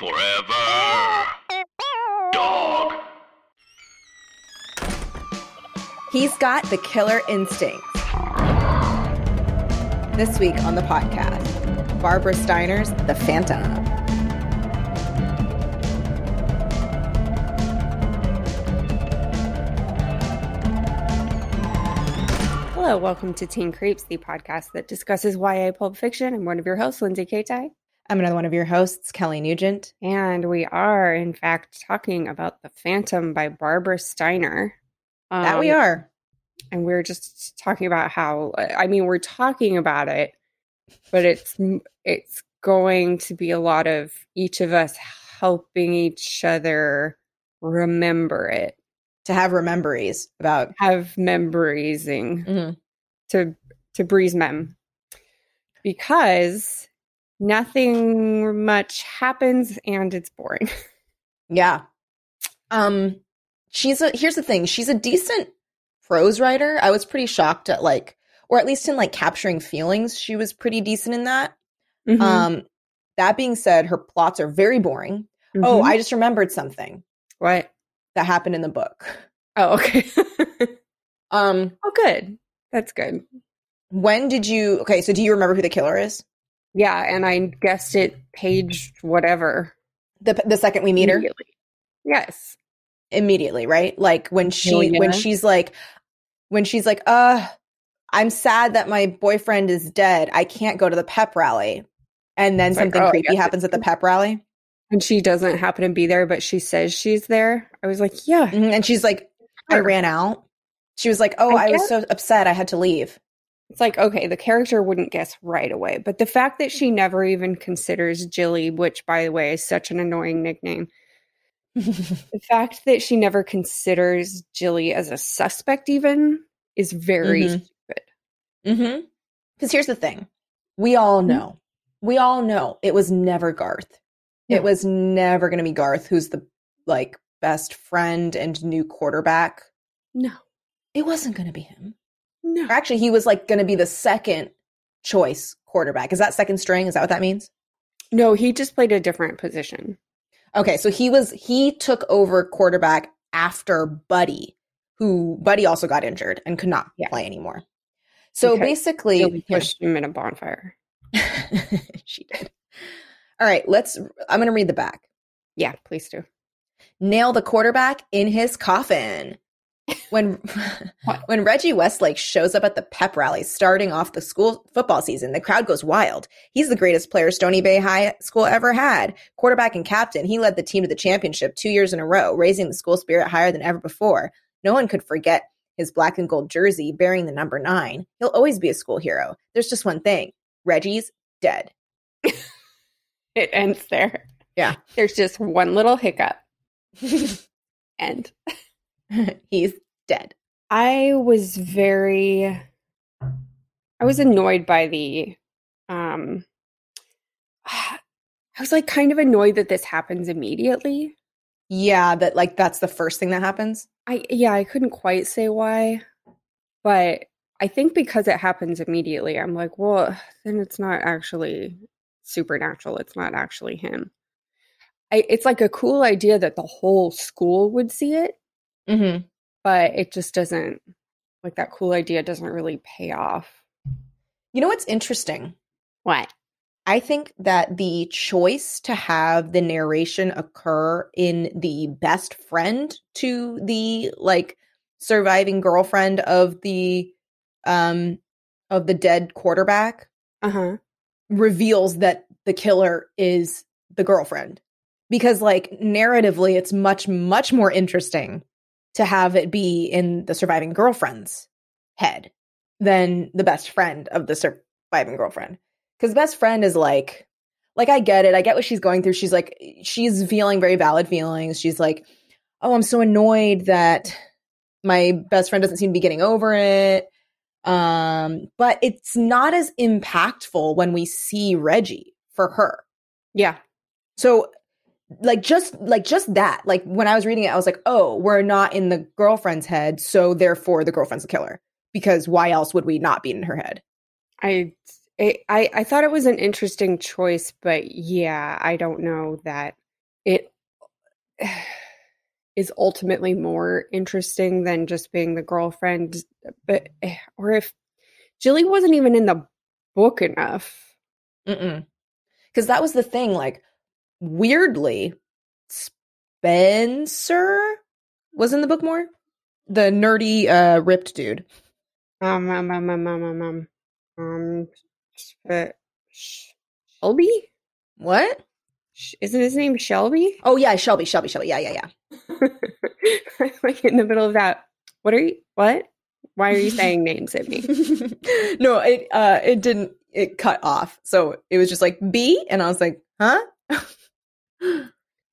Forever. Dog. He's got the killer instincts. This week on the podcast, Barbara Steiner's The Phantom. Hello, welcome to Teen Creeps, the podcast that discusses YA Pulp Fiction. I'm one of your hosts, Lindsay Katai. I'm another one of your hosts, Kelly Nugent. And we are, in fact, talking about The Phantom by Barbara Steiner. that we Um, are. And we're just talking about how, I mean, we're talking about it, but it's it's going to be a lot of each of us helping each other remember it, To have rememberies about. have memorizing. Mhm. to to breeze mem because nothing much happens and it's boring. Yeah. Um, she's a, here's the thing. She's a decent prose writer. I was pretty shocked at like, or at least in like capturing feelings, she was pretty decent in that. Mhm. Um, that being said, her plots are very boring. Oh, Mhm. I just remembered something what? that happened in the book. Oh, okay. Um, oh, good. That's good. when did you? Okay, so do you remember who the killer is? Yeah, and I guessed it page whatever. The the second we meet her. Yes. immediately, right? Like when she Oh, yeah. when she's like when she's like, "Uh, I'm sad that my boyfriend is dead. I can't go to the pep rally." And then It's like, something oh, creepy happens at the pep rally. And she doesn't happen to be there, but she says she's there. I was like, yeah. Mhm, And she's like, "I ran out." She was like, "Oh, I I, was so upset I had to leave." It's like, okay, the character wouldn't guess right away. But the fact that she never even considers Jilly, which, by the way, is such an annoying nickname, the fact that she never considers Jilly as a suspect even is very Mhm. stupid. Mm-hmm. Because here's the thing: we all Mhm. know, we all know, it was never Garth. No. It was never going to be Garth, who's the like best friend and new quarterback. No, It wasn't going to be him. No. Actually, he was like going to be the second choice quarterback. Is that second string? Is that what that means? No, he just played a different position. Okay, so he was he took over quarterback after Buddy, who Buddy also got injured and could not Yeah. play anymore. So Because basically, pushed him in a bonfire. she did. All right, let's. I'm going to read the back. Yeah, please do. Nail the quarterback in his coffin. When when Reggie Westlake shows up at the pep rally starting off the school football season, the crowd goes wild. He's the greatest player Stony Bay High School ever had. Quarterback and captain, he led the team to the championship two years in a row, raising the school spirit higher than ever before. No one could forget his black and gold jersey bearing the number nine. He'll always be a school hero. There's just one thing: Reggie's dead. It ends there. Yeah. There's just one little hiccup. End. He's dead. I was very I was annoyed by the um I was like kind of annoyed that this happens immediately. Yeah, that like that's the first thing that happens. I yeah, I couldn't quite say why, but I think because it happens immediately, I'm like, well, then it's not actually supernatural. It's not actually him. I, it's like a cool idea that the whole school would see it, Mm-hmm. But it just doesn't like that cool idea doesn't really pay off. You know what's interesting? What? I think that the choice to have the narration occur in the best friend to the like surviving girlfriend of the um of the dead quarterback Uh huh. reveals that the killer is the girlfriend because like narratively it's much much more interesting to have it be in the surviving girlfriend's head than the best friend of the surviving girlfriend. Because best friend is like like i get it i get what she's going through she's like she's feeling very valid feelings she's like oh i'm so annoyed that my best friend doesn't seem to be getting over it. Um but it's not as impactful when we see reggie for her. Yeah. so like just like just that like when i was reading it i was like oh we're not in the girlfriend's head so therefore the girlfriend's the killer because why else would we not be in her head I, it, I I thought it was an interesting choice, but yeah, I don't know that it is ultimately more interesting than just being the girlfriend. But, eh, or if Jilly wasn't even in the book enough. Because that was the thing. Like, weirdly, Spencer was in the book more. The nerdy, uh, ripped dude. Um, um, um, um, um, um, um, um Shelby? What? Sh- Isn't his name Shelby? Oh yeah, Shelby, Shelby, Shelby. Yeah, yeah, yeah. like in the middle of that. What are you? What? Why are you saying names at me? no, it uh it didn't it cut off. So it was just like B and I was like, "Huh?"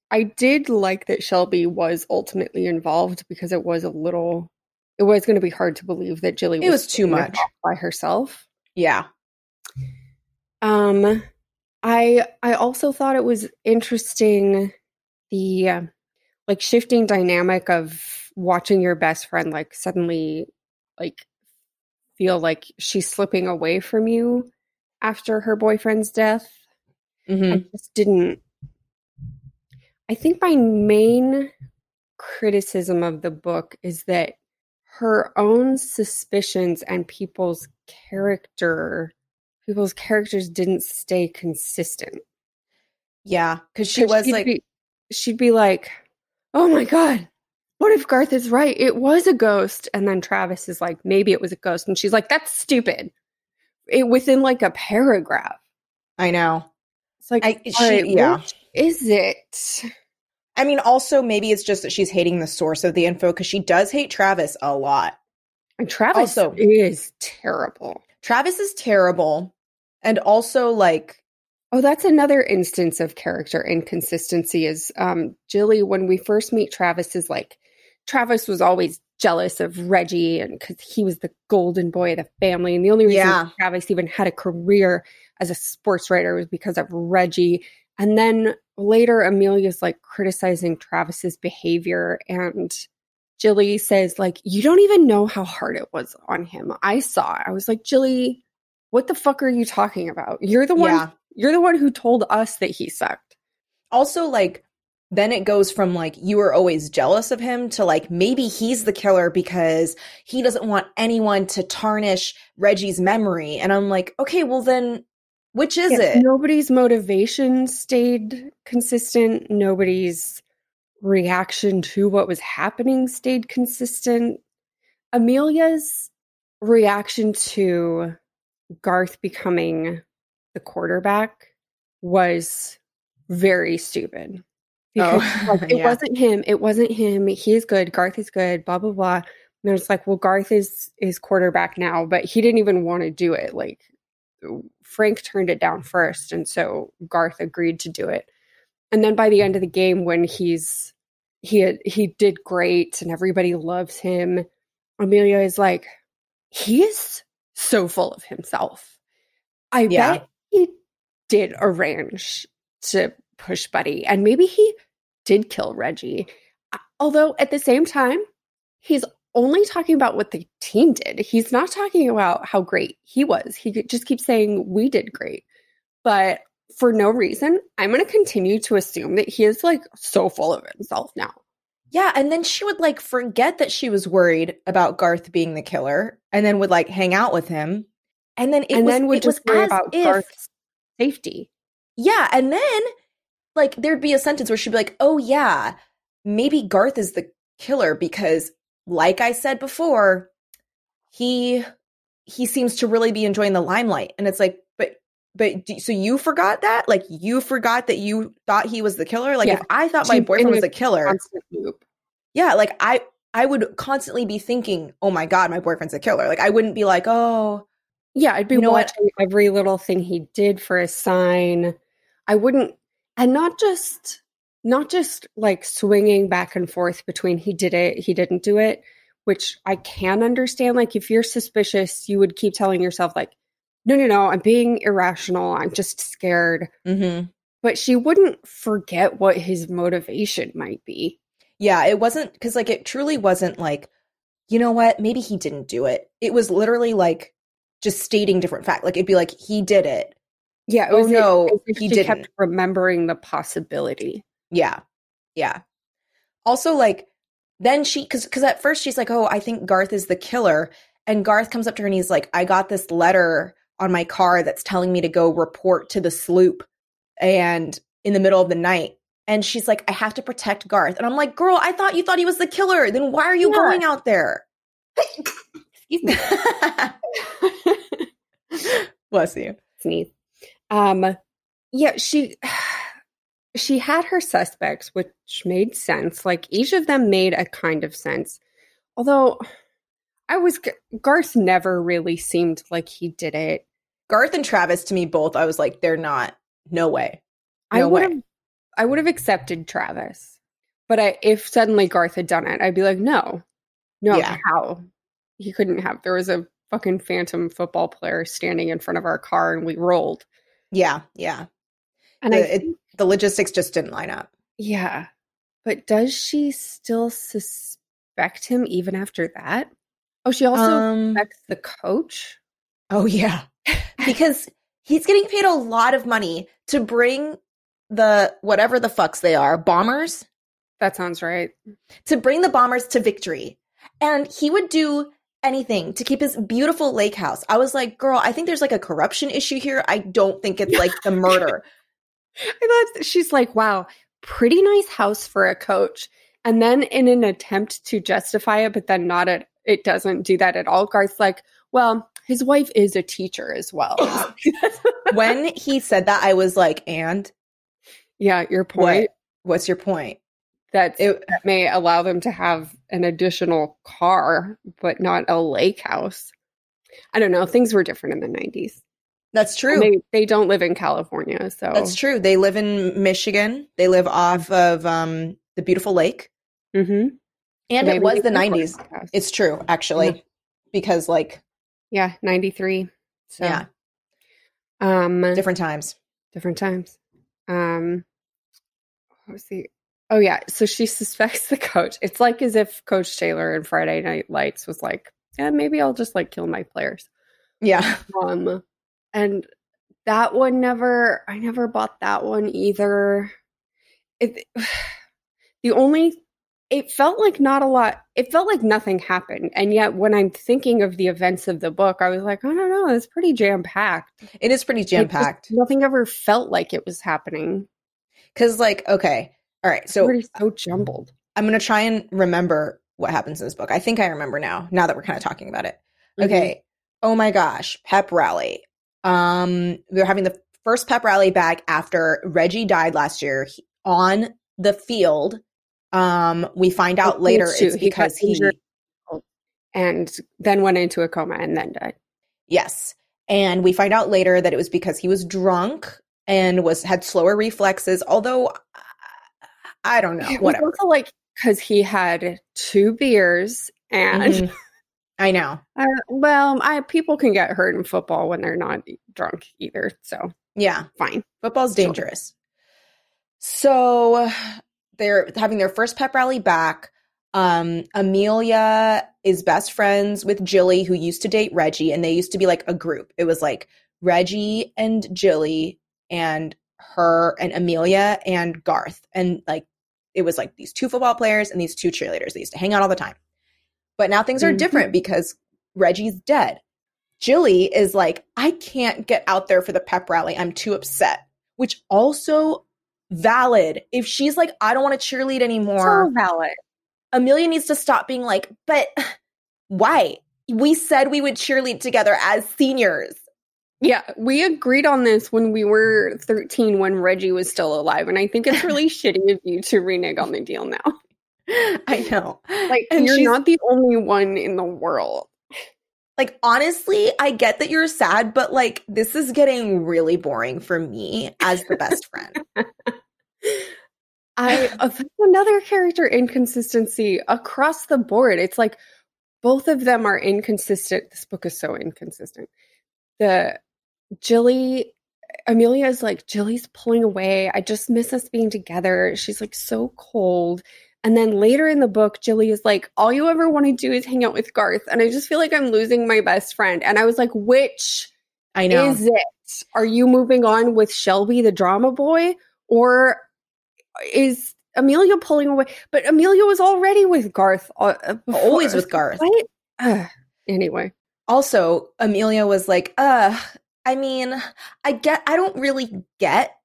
I did like that Shelby was ultimately involved because it was a little it was going to be hard to believe that Jilly It was too much. by herself. yeah. Um I I also thought it was interesting the uh, like shifting dynamic of watching your best friend like suddenly like feel like she's slipping away from you after her boyfriend's death. Mm-hmm. I just didn't. I think my main criticism of the book is that her own suspicions and people's character, people's characters didn't stay consistent. Yeah, cuz she was she'd like be, she'd be like, "Oh my god, what if Garth is right? It was a ghost." And then Travis is like, "Maybe it was a ghost," and she's like, "That's stupid." It within like a paragraph. I know. It's like, I- she- yeah. Is it? I mean, also maybe it's just that she's hating the source of the info because she does hate Travis a lot. And Travis Also- is terrible. Travis is terrible, and also like, Oh, that's another instance of character inconsistency. Is um, Jilly when we first meet Travis is like Travis was always jealous of Reggie and because he was the golden boy of the family, and the only reason Yeah. Travis even had a career as a sports writer was because of Reggie. And then later, Amelia's like criticizing Travis's behavior, and Jilly says like, "You don't even know how hard it was on him. I saw. I was like, Jilly, what the fuck are you talking about? You're the one." yeah. You're the one who told us that he sucked. Also, like, then it goes from like you were always jealous of him to like maybe he's the killer because he doesn't want anyone to tarnish Reggie's memory. And I'm like, okay, well then, which is Yeah, it? Nobody's motivation stayed consistent. Nobody's reaction to what was happening stayed consistent. Amelia's reaction to Garth becoming the quarterback was very stupid. Because Oh, like, it yeah. wasn't him. It wasn't him. He's good. Garth is good. Blah blah blah. And it's like, well, Garth is is quarterback now, but he didn't even want to do it. Like Frank turned it down first, and so Garth agreed to do it. And then by the end of the game, when he's he had, he did great and everybody loves him, Amelia is like, he is so full of himself. I Yeah. bet he did arrange to push Buddy, and maybe he did kill Reggie. Although at the same time, he's only talking about what the team did. He's not talking about how great he was. He just keeps saying we did great. But for no reason, I'm going to continue to assume that he is like so full of himself now. Yeah, and then she would like forget that she was worried about Garth being the killer, and then would like hang out with him, and then it and was, then would it was just worry about if- Garth's safety. Yeah, and then like there'd be a sentence where she'd be like, "Oh yeah, maybe Garth is the killer because like I said before, he he seems to really be enjoying the limelight." And it's like, "But but do, so you forgot that? Like you forgot that you thought he was the killer? Like Yeah. if I thought my boyfriend was a killer, yeah, like I I would constantly be thinking, "Oh my god, my boyfriend's a killer." Like I wouldn't be like, "Oh, Yeah, I'd be You know what? watching every little thing he did for a sign. I wouldn't, and not just, not just like swinging back and forth between he did it, he didn't do it, which I can understand. Like if you're suspicious, you would keep telling yourself like, no, no, no, I'm being irrational. I'm just scared. mhm." But she wouldn't forget what his motivation might be. Yeah, it wasn't because like it truly wasn't like, you know what, maybe he didn't do it. It was literally like just stating different fact. Like it'd be like he did it. Yeah. It Oh, no, as if he didn't. remembering the possibility. Yeah. Yeah. Also, like, then she, because because at first she's like, oh, I think Garth is the killer. And Garth comes up to her and he's like, I got this letter on my car that's telling me to go report to the sloop and in the middle of the night. And she's like, I have to protect Garth. And I'm like, girl, I thought you thought he was the killer. Then why are you Yeah. going out there? Excuse me. Bless you. Sneeze. Um, yeah, she she had her suspects, which made sense. Like each of them made a kind of sense. Although I was Garth never really seemed like he did it. Garth and Travis, to me, both, I was like, they're not. No way. I No would way. have I would have accepted Travis. But I, if suddenly Garth had done it, I'd be like, no. No, Yeah. how? He couldn't have. There was a fucking phantom football player standing in front of our car and we rolled. Yeah. Yeah. And I The- it- the logistics just didn't line up. Yeah. But does she still suspect him even after that? Oh, she also Um, suspects the coach? oh, yeah. Because he's getting paid a lot of money to bring the whatever the fucks they are, bombers, That sounds right. to bring the bombers to victory. And he would do anything to keep his beautiful lake house. I was like, girl, I think there's like a corruption issue here. I don't think it's like the murder. I thought she's like, wow, pretty nice house for a coach. And then in an attempt to justify it, but then not at it doesn't do that at all. Garth's like, well, his wife is a teacher as well. when he said that, I was like, and yeah, your what? point. What's your point? That It, that may allow them to have an additional car, but not a lake house. I don't know. Things were different in the 90s. That's true. They they don't live in California, so That's true. They live in Michigan. They live off of um, the beautiful lake. Mm-hmm. And Maybe it was the 90s. a. It's true, actually, Yeah. because like, yeah, ninety three. So yeah, um, different times. different times. Um, what was the? Oh yeah, so she suspects the coach. It's like as if Coach Taylor in Friday Night Lights was like, "Yeah, maybe I'll just like kill my players." Yeah. Um, and that one never, I never bought that one either. It, the only, it felt like not a lot, it felt like nothing happened. And yet, when I'm thinking of the events of the book, I was like, I don't know, it's pretty jam packed. It is pretty jam packed. Nothing ever felt like it was happening. Because, like, okay. All right. So Pretty so jumbled. I'm going to try and remember what happens in this book. I think I remember now, now that we're kind of talking about it. Mm-hmm. Okay. Oh my gosh. Pep rally. Um, we were having the first pep rally back after Reggie died last year He- on the field. Um, we find out later it's because he, injured. and then went into a coma and then died. yes. And we find out later that it was because he was drunk and was had slower reflexes, although I don't know, whatever. also like because he had two beers and Mhm. I know. uh, well, I people can get hurt in football when they're not drunk either. So Yeah. fine. Football's dangerous. So they're having their first pep rally back. Um, Amelia is best friends with Jilly, who used to date Reggie, and they used to be like a group. It was like Reggie and Jilly and her and Amelia and Garth. And like it was like these two football players and these two cheerleaders. They used to hang out all the time. But now things are Mhm. different because Reggie's dead. Jilly is like, I can't get out there for the pep rally. I'm too upset. Which also valid. If she's like, I don't want to cheerlead anymore, So valid. Amelia needs to stop being like, but why? We said we would cheerlead together as seniors. Yeah, we agreed on this when we were 13 when Reggie was still alive. And I think it's really shitty of you to renege on the deal now. I know. Like, And you're not the only one in the world. like honestly, I get that you're sad, but like this is getting really boring for me as the best friend. I uh, another character inconsistency across the board. It's like both of them are inconsistent. This book is so inconsistent. The Jilly Amelia is like Jilly's pulling away. I just miss us being together. She's like so cold. And then later in the book, Jilly is like, all you ever want to do is hang out with Garth. And I just feel like I'm losing my best friend. And I was like, which I know. is it? Are you moving on with Shelby, the drama boy, or is Amelia pulling away? But Amelia was already with Garth. Uh. Always with Garth. What? Uh, anyway, Also, Amelia was like, uh, I mean, I get, I don't really get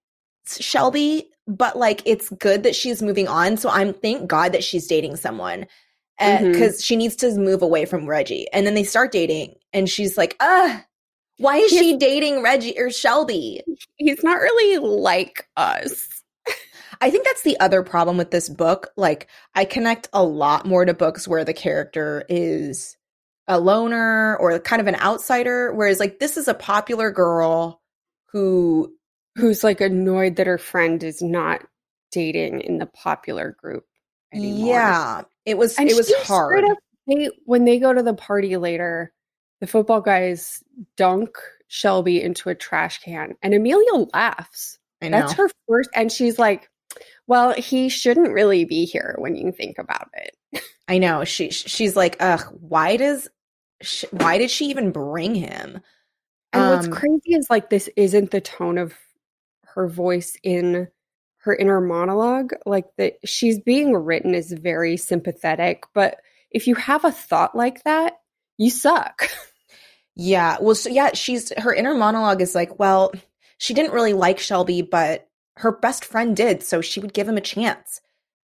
Shelby, but like, it's good that she's moving on. So I'm, thank God that she's dating someone because she needs to move away from Reggie. And then they start dating, and she's like, uh, why is she dating Reggie or Shelby? he's not really like us. I think that's the other problem with this book. Like, I connect a lot more to books where the character is a loner or kind of an outsider, whereas, like, this is a popular girl who, Who's like annoyed that her friend is not dating in the popular group anymore. yeah, it was And it was hard. they, when they go to the party later, the football guys dunk Shelby into a trash can, and Amelia laughs. I know. That's her first, and she's like, "Well, he shouldn't really be here when you think about it." I know. She she's like, ugh. Why does sh- why did she even bring him? And Um, what's crazy is like this isn't the tone of her voice in her inner monologue. Like that she's being written is very sympathetic, but if you have a thought like that, you suck. Yeah. Well, so yeah, she's her inner monologue is like, well, she didn't really like Shelby, but her best friend did, so she would give him a chance.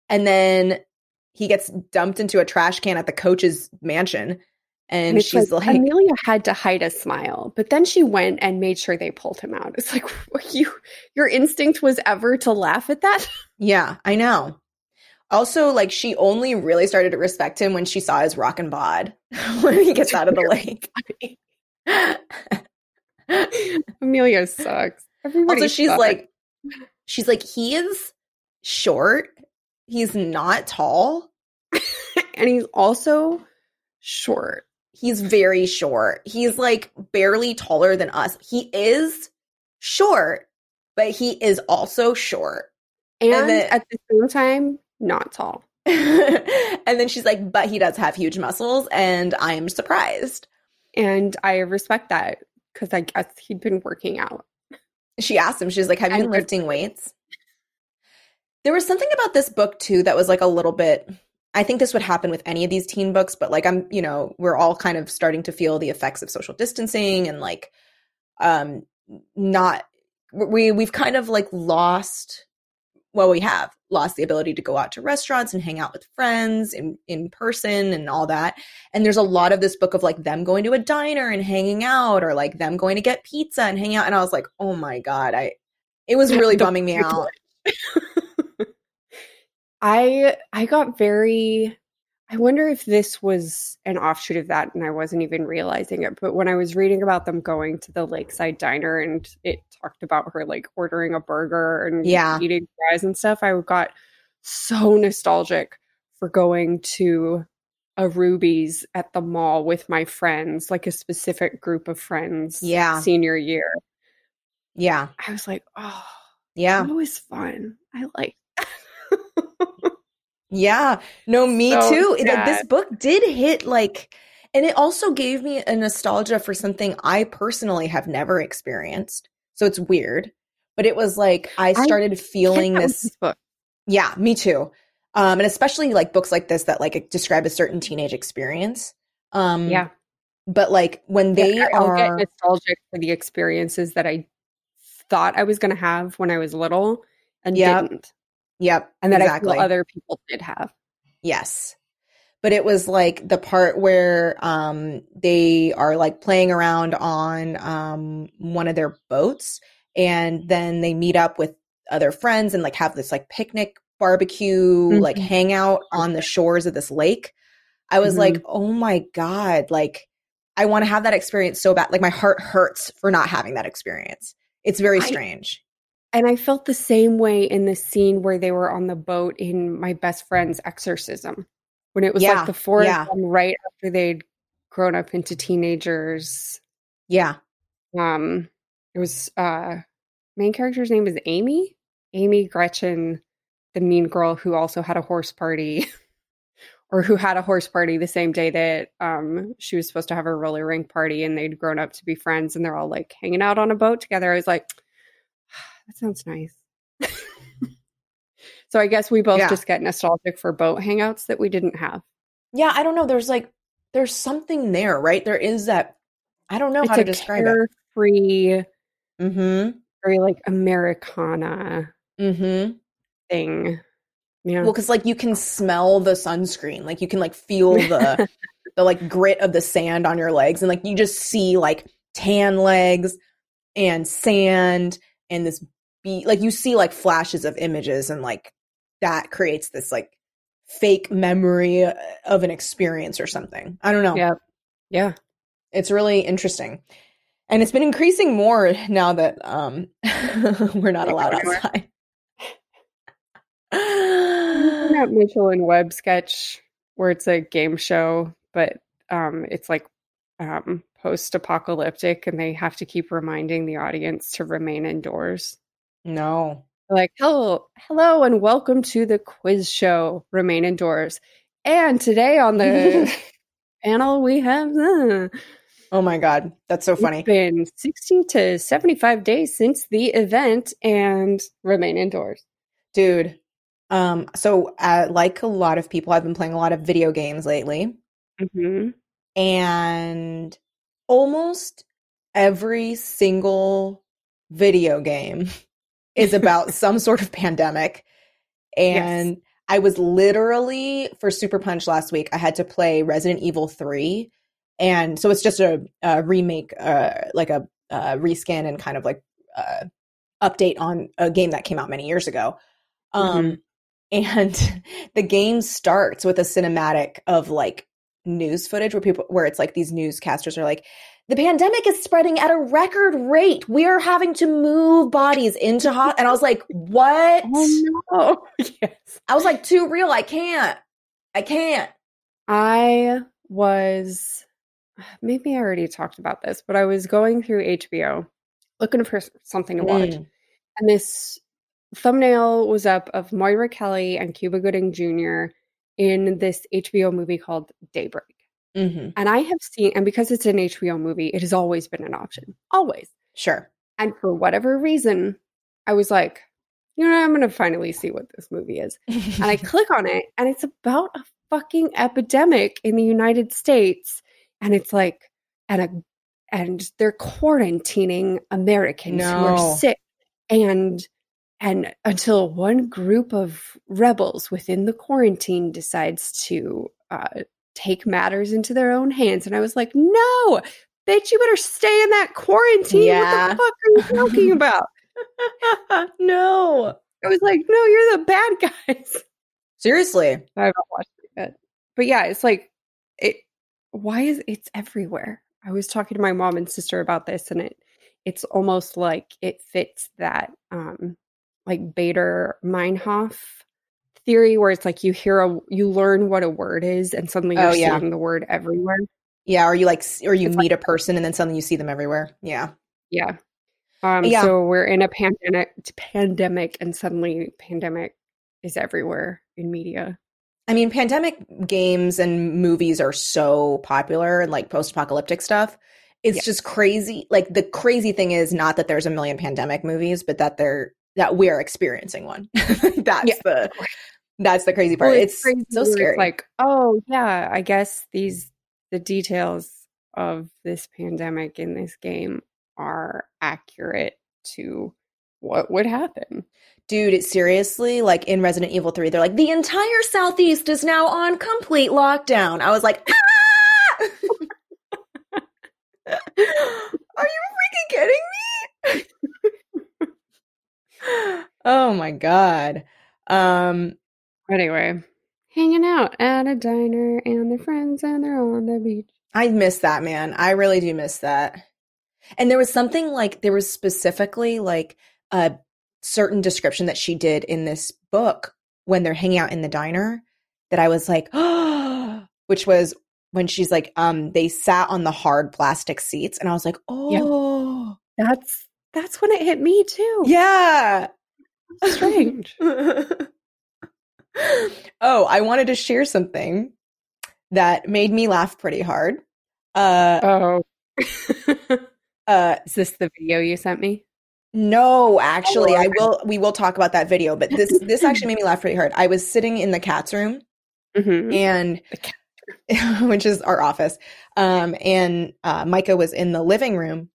And then he gets dumped into a trash can at the coach's mansion, and, it's she's like, Amelia had to hide a smile, but then she went and made sure they pulled him out. It's like you your instinct was ever to laugh at that. "Yeah, I know." Also, like she only really started to respect him when she saw his rockin' bod when he gets out of the lake. Amelia sucks. Everybody also, she's sucks. like, she's like, he is short. He's not tall. and he's also short. He's very short. He's like barely taller than us. He is short, but he is also short. And, then- at the same time, not tall. and then she's like, but he does have huge muscles, and I'm surprised. And I respect that because I guess he'd been working out. She asked him, she's like, Have you been lifting weights? There was something about this book too that was like a little bit. I think this would happen with any of these teen books, but like I'm, you know, we're all kind of starting to feel the effects of social distancing and like, um, not we we've kind of like lost. Well, we have lost the ability to go out to restaurants and hang out with friends in in person and all that. And there's a lot of this book of like them going to a diner and hanging out, or like them going to get pizza and hang out. And I was like, oh my god, I it was really bumming me out. I I got very I wonder if this was an offshoot of that and I wasn't even realizing it. But when I was reading about them going to the lakeside diner and it talked about her like ordering a burger and Yeah. eating fries and stuff, I got so nostalgic for going to a Ruby's at the mall with my friends, like a specific group of friends. Yeah. Senior year. Yeah, I was like, oh, yeah, that was fun. I like yeah. No, me So too. This book did hit like, and it also gave me a nostalgia for something I personally have never experienced. So it's weird, but it was like I I started feeling that with this. this book. Yeah, me too. Um, and especially like books like this that like describe a certain teenage experience. Um, Yeah. But like when they Yeah, are, get nostalgic for the experiences that I thought I was going to have when I was little and Yep, didn't, yep, and that exactly. other people did have. Yes. But it was like the part where um they are like playing around on um one of their boats and then they meet up with other friends and like have this like picnic barbecue like Mhm. hangout on the shores of this lake. I was Mhm. like, "Oh my god, like I want to have that experience so bad. Like my heart hurts for not having that experience." It's very strange. And I felt the same way in the scene where they were on the boat in my best friend's exorcism, when it was Yeah, like the four yeah. of them right after they'd grown up into teenagers. Yeah. Um, it was uh, main character's name is Amy, Amy Gretchen, the mean girl who also had a horse party, or who had a horse party the same day that um she was supposed to have a roller rink party, and they'd grown up to be friends, and they're all like hanging out on a boat together. I was like, that sounds nice. so So I guess we both Yeah. just get nostalgic for boat hangouts that we didn't have. Yeah, I don't know. There's like there's something there, right? There is that I don't know it's how to a describe it. carefree, Mm-hmm. very like Americana Mm-hmm. thing. Yeah. Well, because like you can smell the sunscreen, like you can like feel the the like grit of the sand on your legs, and like you just see like tan legs and sand and this be like you see like flashes of images, and like that creates this like fake memory uh, of an experience or something. I don't know. yeah. Yeah. it's really interesting and it's been increasing more now that um we're not allowed outside that Mitchell and Webb sketch where it's a game show, but um, it's like um, post-apocalyptic, and they have to keep reminding the audience to remain indoors. No like, hello, hello, and welcome to the quiz show. Remain indoors. And today on the panel, we have uh, oh my god that's so funny It's been 60 to 75 days since the event, and remain indoors. dude um so uh, like a lot of people i've been playing a lot of video games lately hmm and almost every single video game is about some sort of pandemic. And I was literally for Super Punch last week, I had to play Resident Evil 3. And so it's just a, a remake, uh, like a, uh reskin and kind of like uh, update on a game that came out many years ago. Um, and the game starts with a cinematic of like news footage where people where it's like these newscasters are like the pandemic is spreading at a record rate we are having to move bodies into hot and i was like what Oh no! yes, i was like too real i can't i can't I was. Maybe I already talked about this, but I was going through HBO looking for something to watch, Mm. and this thumbnail was up of Moira Kelly and Cuba Gooding Jr. in this HBO movie called Daybreak. Mhm. And I have seen, and because it's an HBO movie, it has always been an option, always. sure And for whatever reason, I was like, you know, I'm going to finally see what this movie is. And I click on it, and it's about a fucking epidemic in the United States. And it's like, and a, and they're quarantining Americans who are sick, and and until one group of rebels within the quarantine decides to uh, take matters into their own hands, and I was like, no, bitch, you better stay in that quarantine. Yeah. What the fuck are you talking about? no I was like, no, you're the bad guys. seriously I haven't watched it yet. But yeah, it's like it why is it's everywhere? I was talking to my mom and sister about this and it it's almost like it fits that um like Baader Meinhof theory where it's like you hear a you learn what a word is and suddenly you're Oh, yeah. seeing the word everywhere. yeah or you like or you It's meet a person and then suddenly you see them everywhere yeah Yeah. Um Yeah. so we're in a pandemic pandemic and suddenly pandemic is everywhere in media. I mean, pandemic games and movies are so popular and like post apocalyptic stuff. It's Yeah. just crazy. Like the crazy thing is not that there's a million pandemic movies, but that they're that we're experiencing one. that's Yeah, the that's the crazy part. Well, it's crazy so where it's scary. like, oh yeah, I guess these the details of this pandemic in this game are accurate to what would happen. Dude, it's seriously like in Resident Evil 3, they're like, the entire Southeast is now on complete lockdown. I was like, ah! Are you freaking kidding me? Oh my god. Um Anyway, hanging out at a diner and their friends and they're on the beach. I miss that, man. I really do miss that. And there was something like there was specifically like a certain description that she did in this book when they're hanging out in the diner that I was like, which was when she's like, um, they sat on the hard plastic seats, and I was like, oh, That's that's when it hit me too. yeah. Strange. oh, I wanted to share something that made me laugh pretty hard. Uh, oh. uh, Is this the video you sent me? No, actually, Oh, I will. We will talk about that video, but this this actually made me laugh pretty hard. I was sitting in the cat's room, Mhm. and The cat which is our office, um, and uh, Micah was in the living room,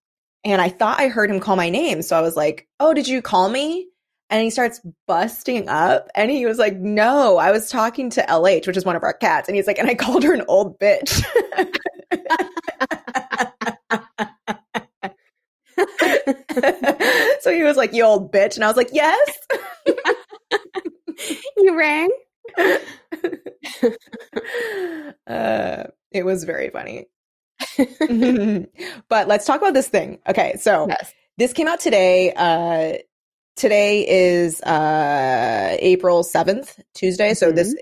and I thought I heard him call my name, so I was like, "Oh, did you call me?" And he starts busting up, and he was like, "No, I was talking to LH, which is one of our cats," and he's like, "And I called her an old bitch." so he was like, "You old bitch," and I was like, "Yes." you rang? uh, it was very funny. but let's talk about this thing. Okay, so Yes. this came out today. Uh, today is uh, April 7th, Tuesday. So this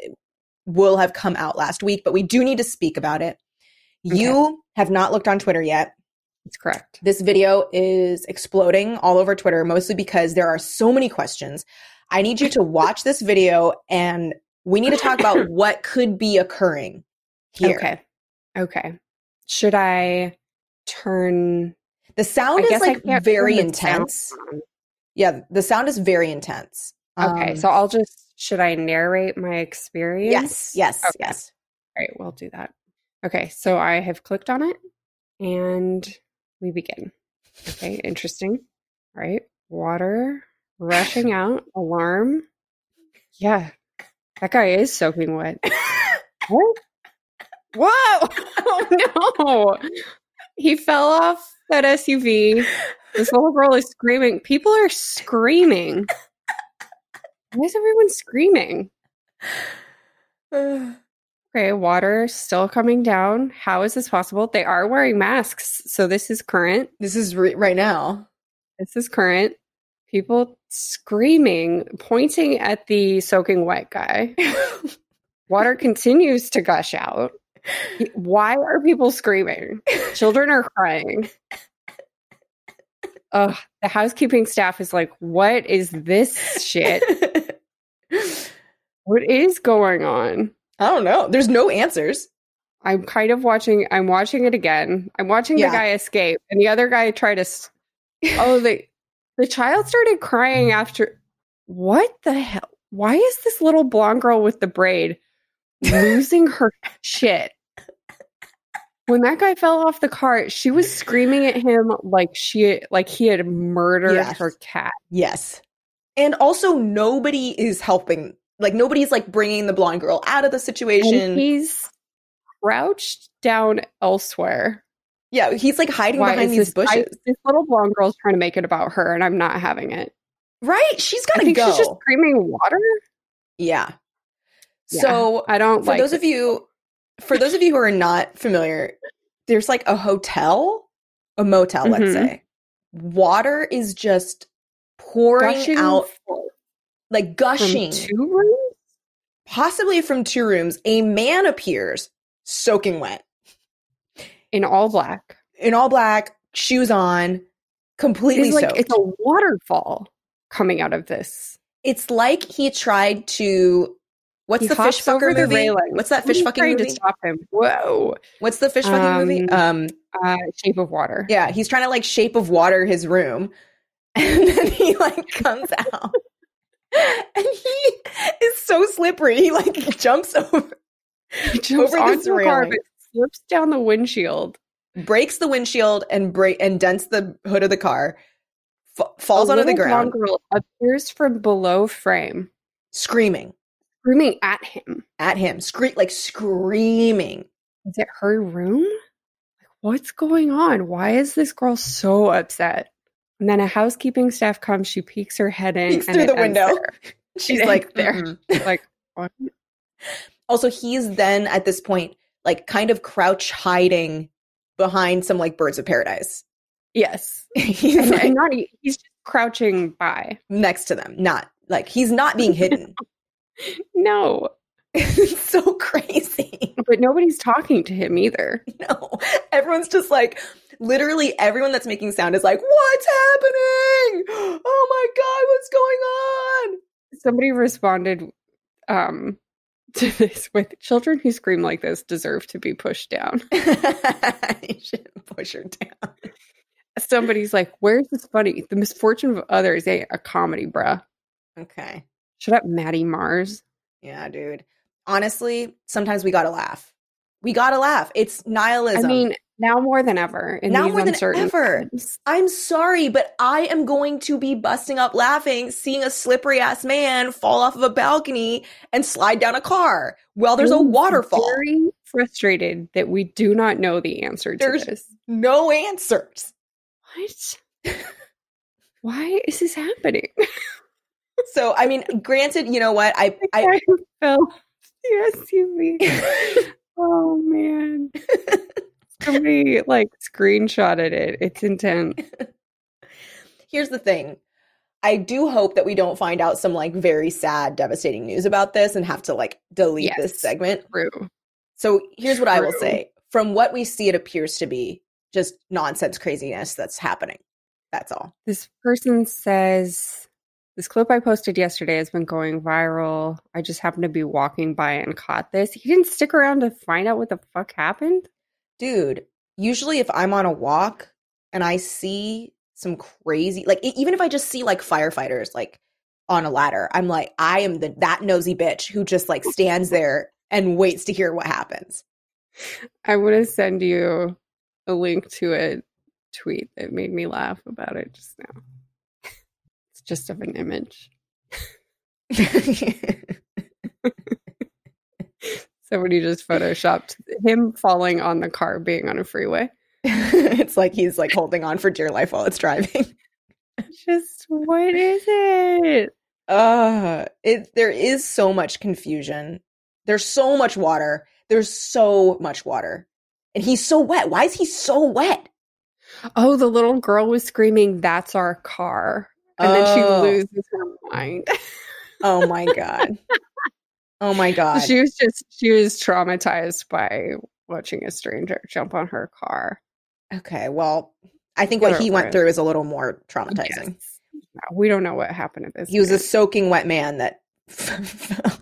will have come out last week, but we do need to speak about it. You have not looked on Twitter yet. That's correct. This video is exploding all over Twitter, mostly because there are so many questions. I need you to watch this video and we need to talk about what could be occurring here. Okay. Okay. Should I turn The sound I is like very intense. Yeah, the sound is very intense. Okay, Um, so I'll just should I narrate my experience? yes, yes, Okay. yes. All right, we'll do that. Okay, so I have clicked on it and we begin. Okay, interesting. All right, water rushing out, alarm. Yeah, that guy is soaking wet. What? Whoa! Oh no! He fell off that SUV. This little girl is screaming. People are screaming. Why is everyone screaming? Okay, water still coming down. How is this possible? They are wearing masks, so this is current. this is re- right now. This is current. People screaming, pointing at the soaking wet guy. Water continues to gush out. Why are people screaming? Children are crying. Ugh, the housekeeping staff is like, what is this shit? What is going on? I don't know. There's no answers. I'm kind of watching. I'm watching it again. I'm watching Yeah. the guy escape, and the other guy try to. s- Oh, the the child started crying after. What the hell? Why is this little blonde girl with the braid losing her shit? When that guy fell off the cart, she was screaming at him like she like he had murdered Yes. her cat. Yes. And also nobody is helping. Like nobody's like bringing the blonde girl out of the And situation. he's crouched down elsewhere. yeah, he's like hiding Why behind these this, bushes. I, this little blonde girl's trying to make it about her, and I'm not having it. right? She's got to go. she's just screaming water. yeah. Yeah, So I don't for like those of you for those of you who are not familiar, there's like a hotel, a motel, let's Mhm. say. Water is just pouring gushing out like gushing, two rooms. possibly from two rooms. A man appears soaking wet. in all black. in all black, shoes on, completely It's like soaked. it's a waterfall coming out of this. It's like he tried to. What's He the fish fucker movie? railing. What's that fish fucking movie? to stop him. Whoa! What's the fish fucking movie? Um, Uh, Shape of Water. yeah, he's trying to like shape of water his room, and then he like comes out, and he is so slippery. He like jumps over, He jumps over this onto the car, but slips down the windshield. breaks the windshield, and break and dents the hood of the car. F- falls A onto the ground, girl appears from below frame, screaming screaming at him. at him, scream like screaming. Is it her room? Like, what's going on? Why is this girl so upset? And then a housekeeping staff comes. She peeks her head in Peeks and through the window. She's like there. Like, what? Also, he's then at this point like kind of crouch hiding behind some like birds of paradise. Yes. he's And, like and not he's just crouching by. next to them, not like he's not being hidden. No, it's so crazy. but nobody's talking to him either. No, everyone's just like literally everyone that's making sound is like, "What's happening? Oh my god, what's going on? Somebody responded um, to this with children who scream like this deserve to be pushed down. going on?" you should push her down. Somebody's like, "Where's this funny? The misfortune of others ain't a comedy, bruh." Okay. Shut up, Maddie Mars. Yeah, dude. Honestly, sometimes we gotta laugh. We gotta laugh. It's nihilism. I mean, now more than ever. In Now more than ever. times. I'm sorry, but I am going to be busting up laughing seeing a slippery ass man fall off of a balcony and slide down a car while there's a I'm waterfall. Very frustrated that we do not know the answer to There's- this. No answers. What? Why is this happening? So, I mean, granted, you know what? I, I, I fell the SUV. oh man. Somebody like screenshotted it. It's intense. here's the thing. I do hope that we don't find out some like very sad, devastating news about this and have to like delete this segment. True. So here's what I will say. From what we see, it appears to be just nonsense craziness that's happening. That's all. This person says this clip I posted yesterday has been going viral. I just happened to be walking by and caught this. He didn't stick around to find out what the fuck happened. Dude, usually if I'm on a walk and I see some crazy, like even if I just see like firefighters like on a ladder, I'm like, I am the that nosy bitch who just like stands there and waits to hear what happens. I want to send you a link to a tweet that made me laugh about it just now. Just of an image. Somebody just photoshopped him falling on the car being on a freeway. it's like he's like holding on for dear life while it's driving. Just what is it? Uh it there is so much confusion. There's so much water. There's so much water. And he's so wet. Why is he so wet? Oh, the little girl was screaming, That's our car. And then she Oh. loses her mind. Oh my god. Oh my god. she was just, she was traumatized by watching a stranger jump on her car. Okay, well, I think what he went through is a little more traumatizing. Yes. We don't know what happened to this. He was a soaking wet man that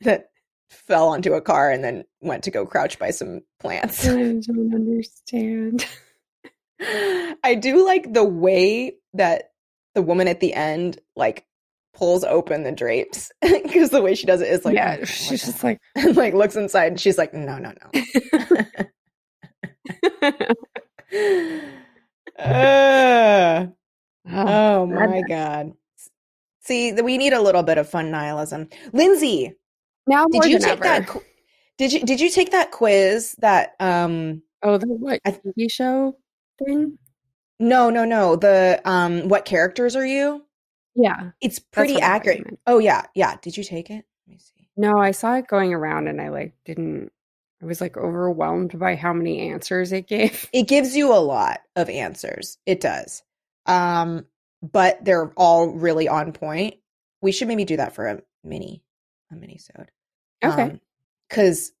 that fell onto a car and then went to go crouch by some plants. I don't understand. I do like the way that the woman at the end like pulls open the drapes because the way she does it is like yeah, "Oh, she's just like, and like looks inside and she's like no no no Uh, oh my god see we need a little bit of fun nihilism lindsay now did you take ever. that did you did you take that quiz that um oh, the what I- TV show thing? No no no. The um what characters are you? Yeah. it's pretty what I thought you accurate. oh yeah yeah. Did you take it? Let me see. No, I saw it going around and I like didn't I was like overwhelmed by how many answers it gave. it gives you a lot of answers. It does. Um but they're all really on point. We should maybe do that for a mini a mini sode Okay. because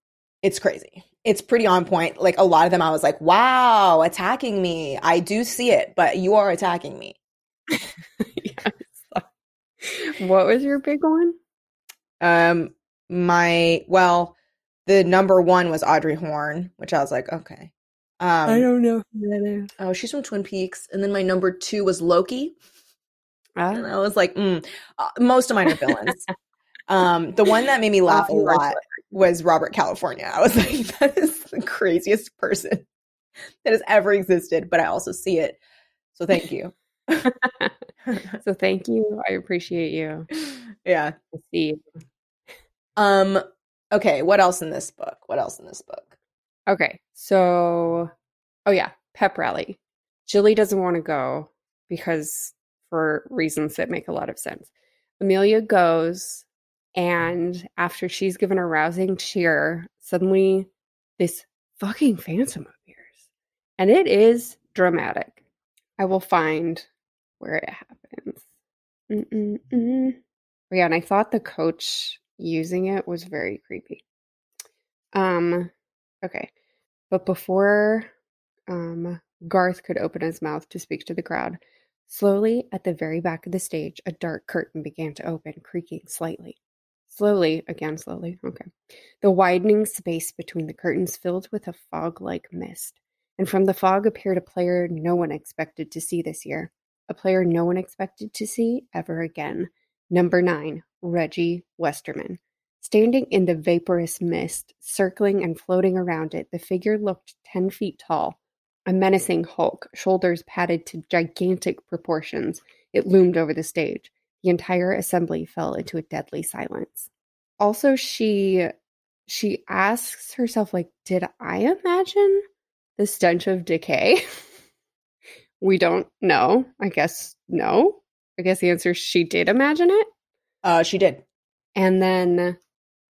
it's crazy it's pretty on point like a lot of them i was like wow attacking me i do see it but you are attacking me yes. What was your big one? um my well the number one was audrey horne which i was like okay um I don't know who that is. oh she's from twin peaks and then my number two was loki and Ah, I was like, mm. uh, most of mine are villains. um, the one that made me laugh a Oh, you are lot was Robert California. I was like, that is the craziest person that has ever existed, but I also see it. So thank you. so thank you. I appreciate you. yeah. I see. Um. Okay. What else in this book? What else in this book? Okay. So oh yeah, pep rally. Jilly doesn't want to go because for reasons that make a lot of sense. Amelia goes and after she's given a rousing cheer, suddenly this fucking phantom appears. And it is dramatic. I will find where it happens. Mm-mm-mm. Yeah, and I thought the coach using it was very creepy. Um, okay. But before um, Garth could open his mouth to speak to the crowd, slowly at the very back of the stage, a dark curtain began to open, creaking slightly. Slowly, again, slowly, okay. The widening space between the curtains filled with a fog like mist, And from the fog appeared a player no one expected to see this year, a player no one expected to see ever again. Number nine, Reggie Westerman. Standing in the vaporous mist, circling and floating around it, the figure looked 10 feet tall. A menacing hulk, shoulders padded to gigantic proportions, it loomed over the stage. The entire assembly fell into a deadly silence. Also, she she asks herself, like, did I imagine the stench of decay? we don't know. I guess no. I guess the answer is she did imagine it. Uh, she did. And then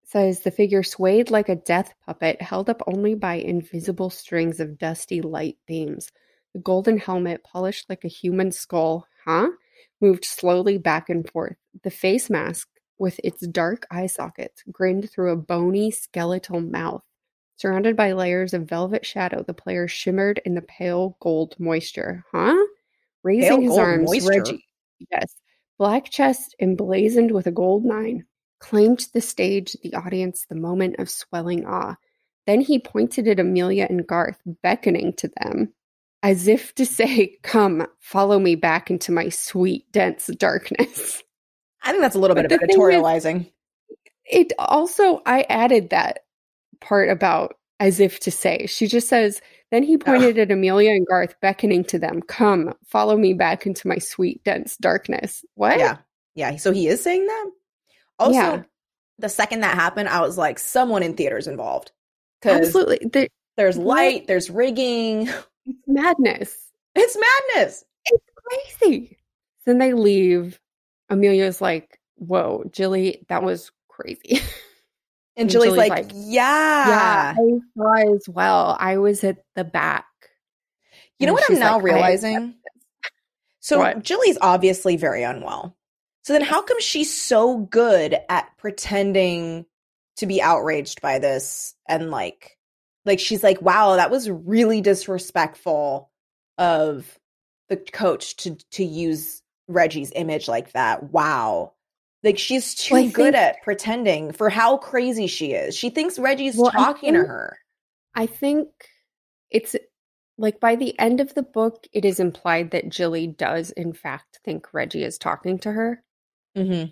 says the figure swayed like a death puppet, held up only by invisible strings of dusty light beams. The golden helmet, polished like a human skull, huh? Moved slowly back and forth. The face mask, with its dark eye sockets, grinned through a bony skeletal mouth. Surrounded by layers of velvet shadow, the player shimmered in the pale gold moisture. Huh? Raising Pale his arms, moisture? Reggie. Yes. Black chest emblazoned with a gold nine claimed the stage, the audience, the moment of swelling awe. Then he pointed at Amelia and Garth, beckoning to them, as if to say, Come, follow me back into my sweet, dense darkness. I think that's a little But bit of thing is- editorializing. It also, I added that part about as if to say. She just says, Then he oh. pointed at Amelia and Garth, beckoning to them, Come, follow me back into my sweet, dense darkness. What? Yeah. Yeah. So he is saying that. Also, Yeah. the second that happened, I was like, someone in theaters involved. Because Absolutely. The, there's light, there's rigging. it's madness. It's madness. It's crazy. Then they leave. Amelia's like, Whoa, Jilly, that was crazy. And And Julie's Julie's like, like, yeah. yeah, I saw as well. I was at the back. You know And what I'm now like, realizing? So What? Julie's obviously very unwell. So then how come she's so good at pretending to be outraged by this and like like she's like, "Wow, that was really disrespectful of the coach to to use Reggie's image like that. Wow." Like she's too Well, good think- at pretending for how crazy she is. She thinks Reggie's Well, talking to her. I think it's like by the end of the book, it is implied that Jilly does, in fact, think Reggie is talking to her mm-hmm.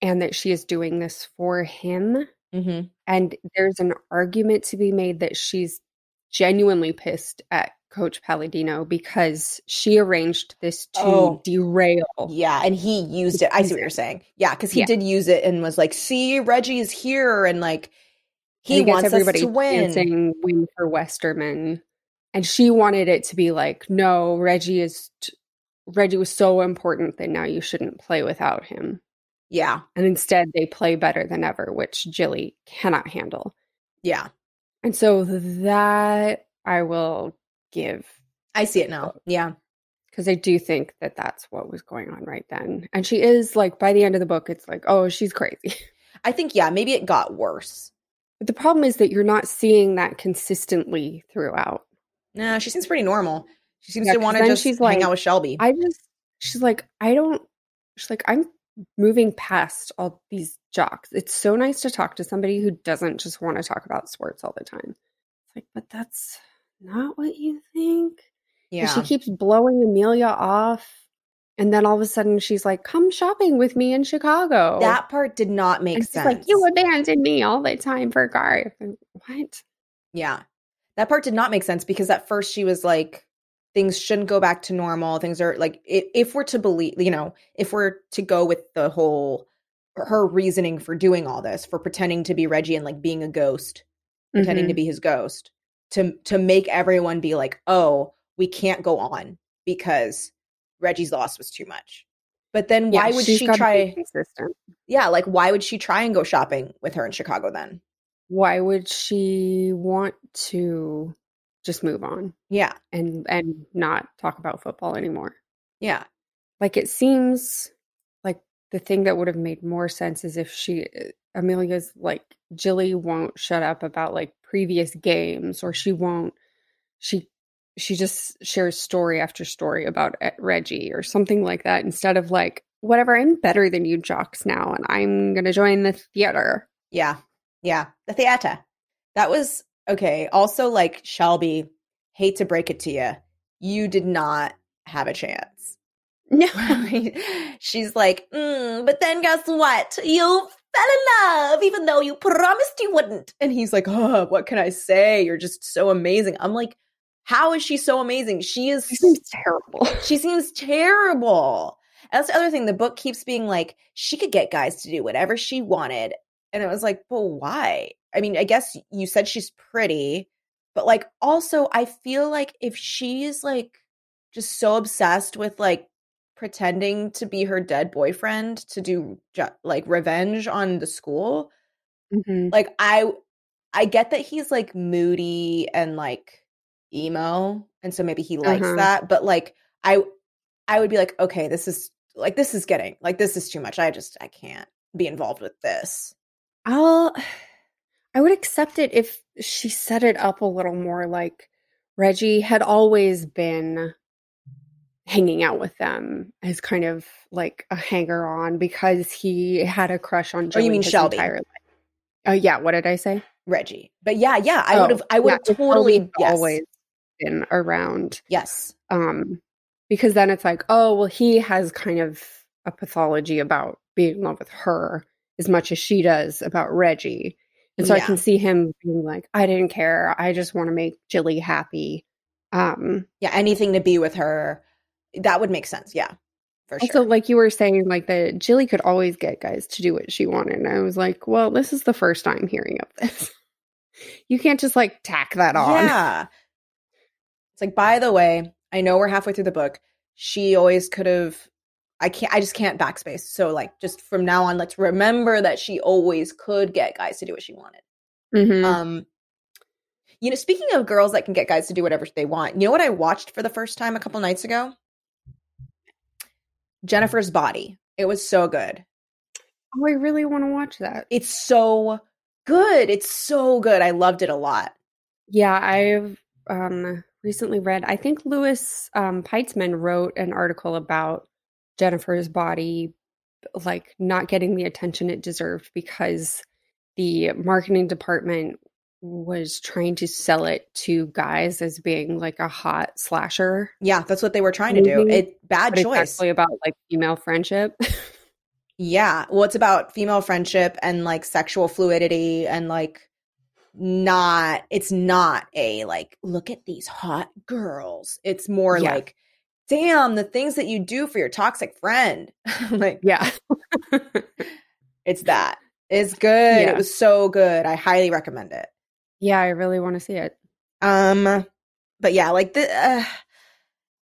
and that she is doing this for him. Mhm. And there's an argument to be made that she's genuinely pissed at Coach Palladino because she arranged this to Oh. derail. Yeah, and he used it. I see what you're saying. Yeah, because he Yeah. did use it and was like, "See, Reggie is here," and like he and gets wants everybody us to win. dancing win for Westerman. And she wanted it to be like, no, Reggie is t- Reggie was so important that now you shouldn't play without him. Yeah, And instead they play better than ever, which Jilly cannot handle. yeah, And so that I will give I see it now. Yeah, because I do think that that's what was going on right then. And she is like by the end of the book it's like, oh, she's crazy. I think yeah, maybe it got worse. But the problem is that you're not seeing that consistently throughout. Nah, she seems pretty normal. She seems Yeah, to want to just she's hang like, out with Shelby. I just, she's like, I don't, she's like, I'm moving past all these jocks. It's so nice to talk to somebody who doesn't just want to talk about sports all the time. It's like, but that's not what you think. And yeah, she keeps blowing Amelia off. And then all of a sudden she's like, come shopping with me in Chicago. that part did not make and she's sense. like, you abandoned me all the time for Garth. And what? Yeah. That part did not make sense because at first she was like, things shouldn't go back to normal. Things are like, if we're to believe, you know, if we're to go with the whole, her reasoning for doing all this, for pretending to be Reggie and like being a ghost, pretending Mhm. to be his ghost, to to make everyone be like, oh, we can't go on because Reggie's loss was too much. But then Yeah, why would she try? consistent? Yeah, like why would she try and go shopping with her in Chicago then? Why would she want to just move on? Yeah, and and not talk about football anymore. yeah, Like it seems like the thing that would have made more sense is if she Amelia's like Jilly won't shut up about like previous games or she won't she she just shares story after story about eh, Reggie or something like that instead of like whatever I'm better than you jocks now and I'm going to join the theater. Yeah. Yeah. The theater. That was okay. Also, like Shelby hate to break it to you, you did not have a chance. No. She's like, mm, but then guess what? You fell in love, even though you promised you wouldn't. And he's like, oh, what can I say? You're just so amazing. I'm like, how is she so amazing? She is She seems terrible. she seems terrible. And that's the other thing. The book keeps being like, she could get guys to do whatever she wanted. And it was like, well, why? I mean, I guess you said she's pretty, but like, also, I feel like if she's like just so obsessed with like pretending to be her dead boyfriend to do like revenge on the school, Mhm. like, I, I get that he's like moody and like emo, and so maybe he likes Uh-huh. that, but like, I, I would be like, okay, this is like this is getting like this is too much. I just I can't be involved with this. I'll I would accept it if she set it up a little more like Reggie had always been hanging out with them as kind of like a hanger on because he had a crush on Oh, you mean Shelby. Oh yeah, what did I say? Reggie. But yeah, yeah, I Oh, would have I would have yeah, totally yes. always been around. Yes. Um because then it's like, oh well he has kind of a pathology about being in love with her as much as she does about Reggie. And so I can see him being like, I didn't care. I just want to make Jilly happy. Um Yeah, anything to be with her. That would make sense. Yeah. For also sure. like you were saying, like that Jilly could always get guys to do what she wanted. And I was like, well, this is the first time hearing of this. you can't just like tack that on. Yeah. It's like, by the way, I know we're halfway through the book. She always could have I can't I just can't backspace. So like just from now on, let's remember that she always could get guys to do what she wanted. Mhm. Um, you know, speaking of girls that can get guys to do whatever they want, you know what I watched for the first time a couple nights ago? Jennifer's Body. It was so good. oh, I really want to watch that. It's so good. It's so good. I loved it a lot. Yeah, I've um, recently read. I think Louis um, Peitzman wrote an article about Jennifer's body, like not getting the attention it deserved because the marketing department was trying to sell it to guys as being like a hot slasher. Yeah, that's what they were trying to do. Movie, It bad But it's choice. actually about like female friendship. Yeah. Well, it's about female friendship and like sexual fluidity and like not, it's not a like, look at these hot girls. It's more Yeah. like, damn, the things that you do for your toxic friend. like, yeah. it's that. It's good. Yeah. It was so good. I highly recommend it. yeah, I really want to see it. Um, but yeah, like the, uh,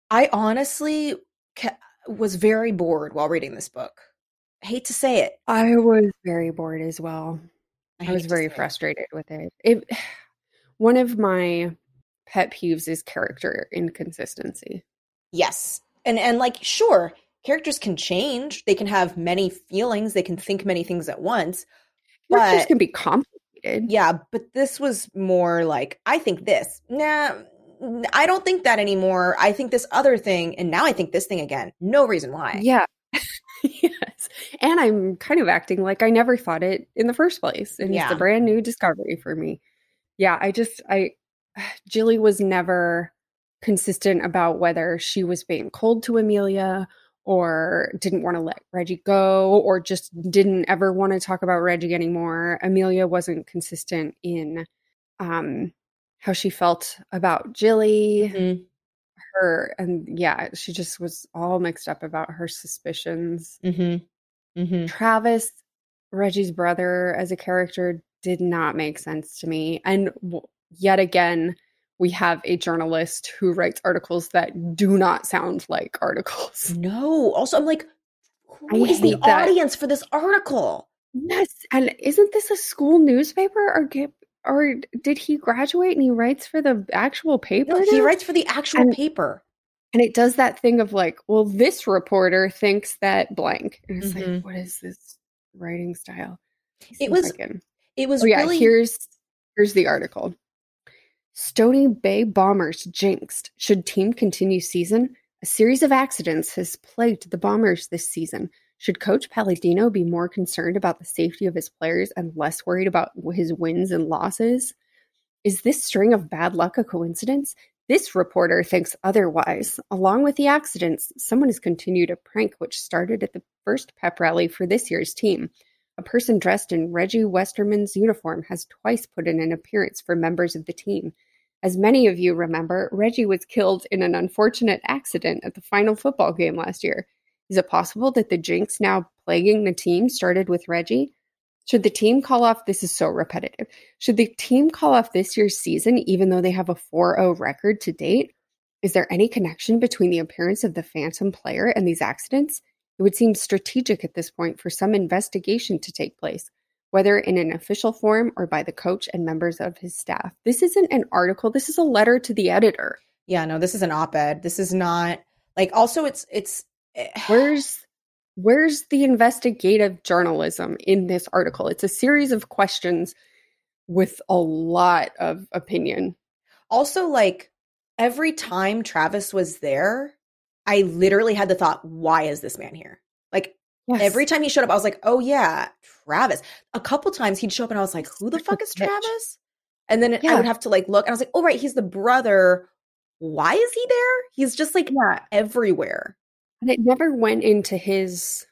I honestly ca- was very bored while reading this book. I hate to say it. I was very bored as well. I, hate was very say it. frustrated with it. It one of my pet peeves is character inconsistency. Yes. And and like sure, characters can change. They can have many feelings. They can think many things at once. Characters But can be complicated. yeah, but this was more like I think this. Nah, I don't think that anymore. I think this other thing and now I think this thing again. No reason why. Yeah. yes. And I'm kind of acting like I never thought it in the first place. And it's a brand new discovery for me. Yeah, I just I Jilly was never consistent about whether she was being cold to Amelia or didn't want to let Reggie go or just didn't ever want to talk about Reggie anymore. Amelia wasn't consistent in um how she felt about Jilly Mhm. her and yeah she just was all mixed up about her suspicions Mhm. Mhm. travis reggie's brother as a character did not make sense to me and w- yet again we have a journalist who writes articles that do not sound like articles No. Also, I'm like, who I is the that. audience for this article? yes and isn't this a school newspaper or get or did he graduate and he writes for the actual paper No, he writes for the actual And- paper. And it does that thing of like, well, this reporter thinks that blank. And it's Mhm. like, what is this writing style? It was I can- It was Oh yeah, really here's here's the article. Stony Bay Bombers jinxed. Should team continue season? A series of accidents has plagued the Bombers this season. Should Coach Palladino be more concerned about the safety of his players and less worried about his wins and losses? Is this string of bad luck a coincidence? This reporter thinks otherwise. Along with the accidents, someone has continued a prank which started at the first pep rally for this year's team. A person dressed in Reggie Westerman's uniform has twice put in an appearance for members of the team. As many of you remember, Reggie was killed in an unfortunate accident at the final football game last year. Is it possible that the jinx now plaguing the team started with Reggie? Should the team call off? This is so repetitive. Should the team call off this year's season even though they have a 4 0 record to date? Is there any connection between the appearance of the Phantom player and these accidents? It would seem strategic at this point for some investigation to take place, whether in an official form or by the coach and members of his staff. This isn't an article, this is a letter to the editor. Yeah, no, this is an op-ed. This is not like also it's it's eh, Where's where's the investigative journalism in this article? It's a series of questions with a lot of opinion. also like every time Travis was there, I literally had the thought, why is this man here? Yes. every time he showed up, I was like, oh yeah, Travis. A couple times he'd show up and I was like, who the fuck is. Travis? And then I would have to like look and I was like, oh right, he's the brother. Why is he there? He's just like yeah. everywhere. And it never went into his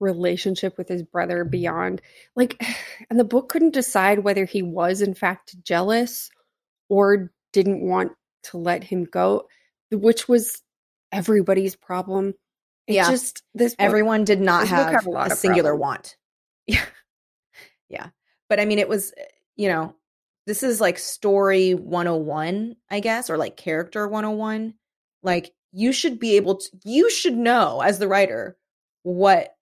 relationship with his brother beyond like and the book couldn't decide whether he was in fact jealous or didn't want to let him go, which was everybody's problem. It Yeah. just this book, Everyone did not have a a singular problems. want. Yeah. Yeah. But I mean, it was, eh, you know, this is like story 101, I guess, or like character 101. Like you should be able to, you should know as the writer what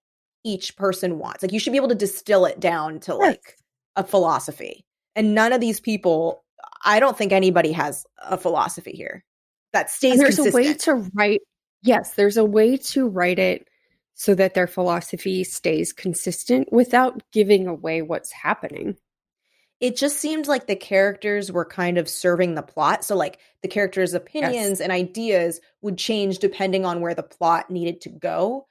each person wants. Like you should be able to distill it down to Yes. like a philosophy. And none of these people, I don't think anybody has a philosophy here that stays And there's consistent. a way to write yes there's a way to write it so that their philosophy stays consistent without giving away what's happening it just seemed like the characters were kind of serving the plot. So, like, the characters' opinions and ideas would change depending on where the plot needed to go.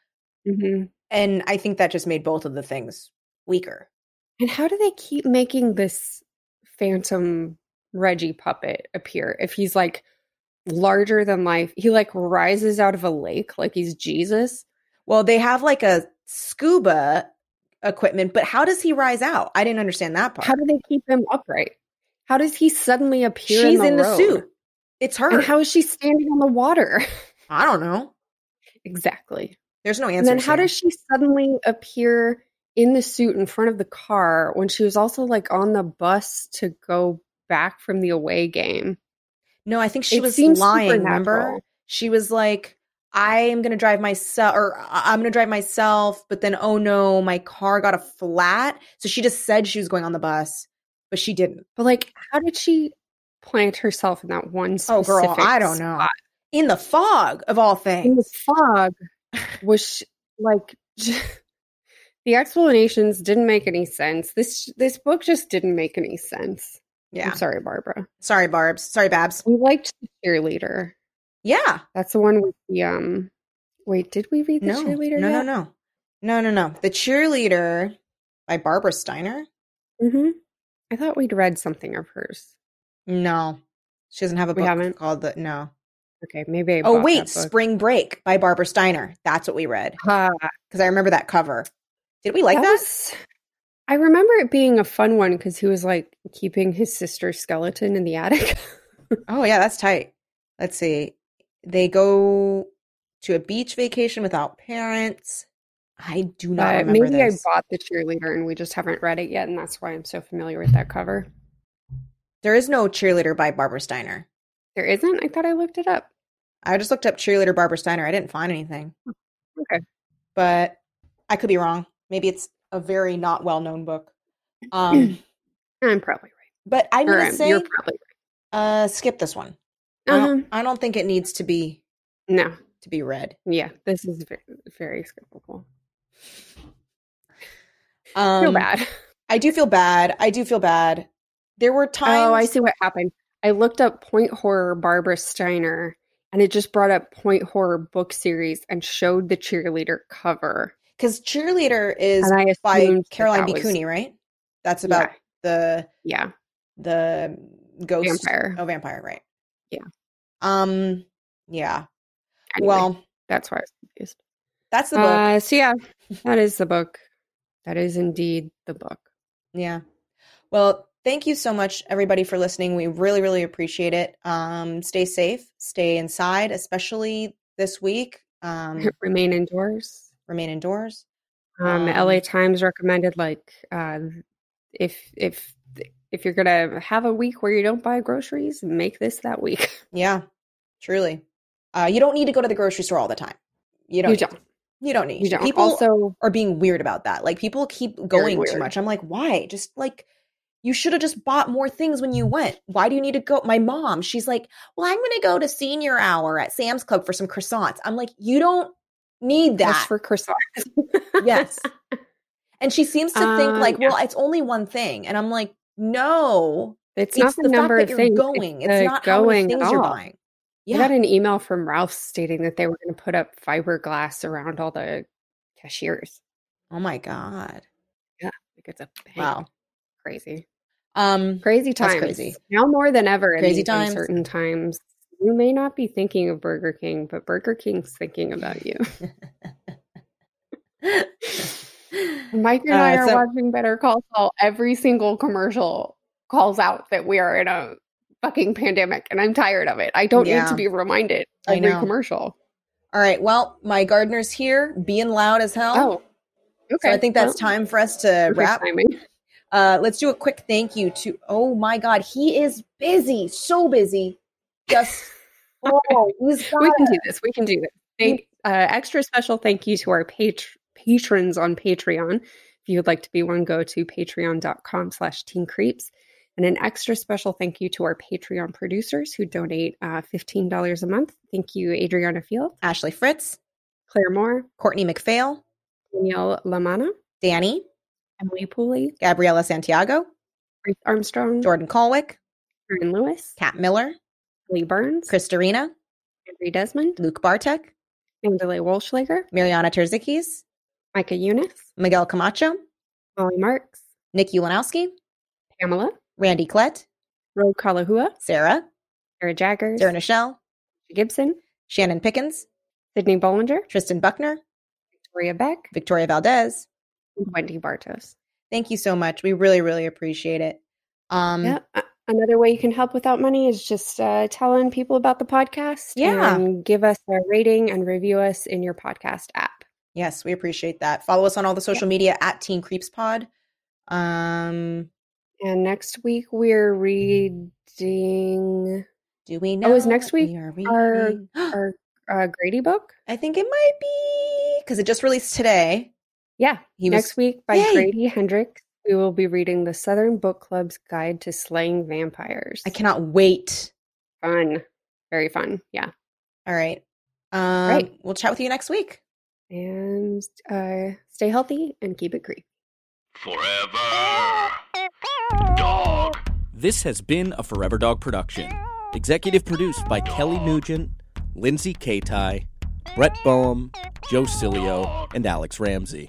mm-hmm. And I think that just made both of the things weaker. and how do they keep making this phantom reggie puppet appear if he's like larger than life he like rises out of a lake like he's jesus Well, they have like a scuba equipment, but how does he rise out? I didn't understand that part. how do they keep him upright how does he suddenly appear She's in the, in the suit. It's her. and how is she standing on the water I don't know. exactly There's no answer. And then how does she suddenly appear in the suit in front of the car when she was also like on the bus to go back from the away game? No, I think she It was lying. Remember, she was like, "I am gonna drive myself, or I- I'm gonna drive myself." But then, oh no, my car got a flat. So she just said she was going on the bus, but she didn't. But like, how did she plant herself in that one Oh, girl, I don't know. spot? In the fog of all things, In the fog was she, like the explanations didn't make any sense. This this book just didn't make any sense. Yeah. I'm sorry, Barbara. Sorry, Barb's. Sorry, Babs. We liked the cheerleader. Yeah. That's the one with the um. Wait, did we read the No. cheerleader? No, no, yet? no, no, no, no. The cheerleader by Barbara Steiner. Mm-hmm. I thought we'd read something of hers. No, she doesn't have a We book haven't? called the. No. Okay, maybe. I Oh wait, that. Spring Break by Barbara Steiner. That's what we read. Ah, because I remember that cover. Did we like that? was- I remember it being a fun one because he was like keeping his sister's skeleton in the attic. Oh yeah, that's tight. Let's see. They go to a beach vacation without parents. I do not remember maybe this. I bought the cheerleader and we just haven't read it yet, and that's why I'm so familiar with that cover. there is no cheerleader by Barbara Steiner. There isn't. I thought I looked it up. I just looked up cheerleader Barbara Steiner. I didn't find anything. Okay. But I could be wrong. Maybe it's a very not well known book. Um, I'm probably right, but I'm right. Or gonna I'm- say you're probably uh, skip this one. I don't, Um, I don't think it needs to be no. to be read. Yeah, this is very, very skippable. Um, Feel bad. I do feel bad. I do feel bad. There were times. Oh, I see what happened. I looked up Point Horror Barbara Steiner and it just brought up Point Horror book series and showed the cheerleader cover. Because cheerleader is by Caroline B. was- Cooney, right? That's about the Yeah. the ghost Vampire. Oh, vampire, right? Yeah. Um, yeah. Anyway, Well, that's why I was confused. that's the book. Uh, so yeah, that is the book. That is indeed the book. Yeah. Well, thank you so much, everybody, for listening. We really, really appreciate it. Um, stay safe, stay inside, especially this week. Um, Remain indoors. Remain indoors. Um, Um, LA Times recommended like uh, if if if you're gonna have a week where you don't buy groceries, make this that week. Yeah, truly. Uh, you don't need to go to the grocery store all the time. You don't. You don't. You don't need. You to. don't. People also, are being weird about that. Like people keep going too much. I'm like, why? Just like you should have just bought more things when you went. Why do you need to go? My mom, she's like, well, I'm going to go to senior hour at Sam's Club for some croissants. I'm like, you don't need that. for croissants. yes. And she seems to think Um, like, yeah. well, it's only one thing. And I'm like, no, It's, it's, not the the number of you're things. going. It's, the not how many going things you're buying. I got an email from Ralph stating that they were going to put up fiberglass around all the cashiers. Oh my God. Yeah, like it's a thing. Wow. crazy, Um, crazy That's times. crazy. Now more than ever in Crazy times. uncertain times. You may not be thinking of Burger King, but Burger King's thinking about you. Mike and I Uh, are so- watching Better Call Saul. Every single commercial calls out that we are in a fucking pandemic, and I'm tired of it. I don't need to be reminded I every know. commercial. All right. Well, my gardener's here, being loud as hell. Oh, okay. So I think that's Well, time for us to wrap. Uh, let's do a quick thank you to. Oh my God, he is busy, so busy. Just oh, he's got we can it. do this. We can do this. Thank, uh, extra special thank you to our pat- patrons on Patreon. If you would like to be one, go to patreon.com slash teen creeps. And an extra special thank you to our Patreon producers who donate uh, $15 a month. Thank you, Adriana Field, Ashley Fritz, Claire Moore, Courtney McPhail, Danielle Lamana, Danny, Emily Pooley, Gabriella Santiago, Ruth Armstrong, Jordan Colwick, Aaron Lewis, Kat Miller, Lee Burns, Christarina, Henry Desmond, Luke Bartek, Angela Walschlager, Mariana Terzikis, Micah Eunice, Miguel Camacho, Molly Marks, Nick Ulanowski, Pamela, Randy Klett, Roe Kalahua, Sarah, Sarah Jaggers, Sarah Nichelle, Gibson, Shannon Pickens, Sydney Bollinger, Tristan Buckner, Victoria Beck, Victoria Valdez. and Wendy Bartos. Thank you so much. We really, really appreciate it. Um, yeah. Another way you can help without money is just uh, telling people about the podcast. Yeah. And give us a rating and review us in your podcast app. Yes, we appreciate that. Follow us on all the social media at Teen Creeps Pod. Um, And next week we're reading do we know? Oh, is next week we are our- reading? our uh, Grady book. I think it might be because it just released today. Yeah. He was next week by Yay! Grady Hendrix, we will be reading the Southern Book Club's Guide to Slaying Vampires. I cannot wait. Fun. Very fun. Yeah. All right. Um, Right. We'll chat with you next week. And uh, stay healthy and keep it creepy. Forever. Dog. This has been a Forever Dog production. Executive produced by Kelly Nugent, Lindsay Katai, Brett Boehm, Joe Cilio, and Alex Ramsey.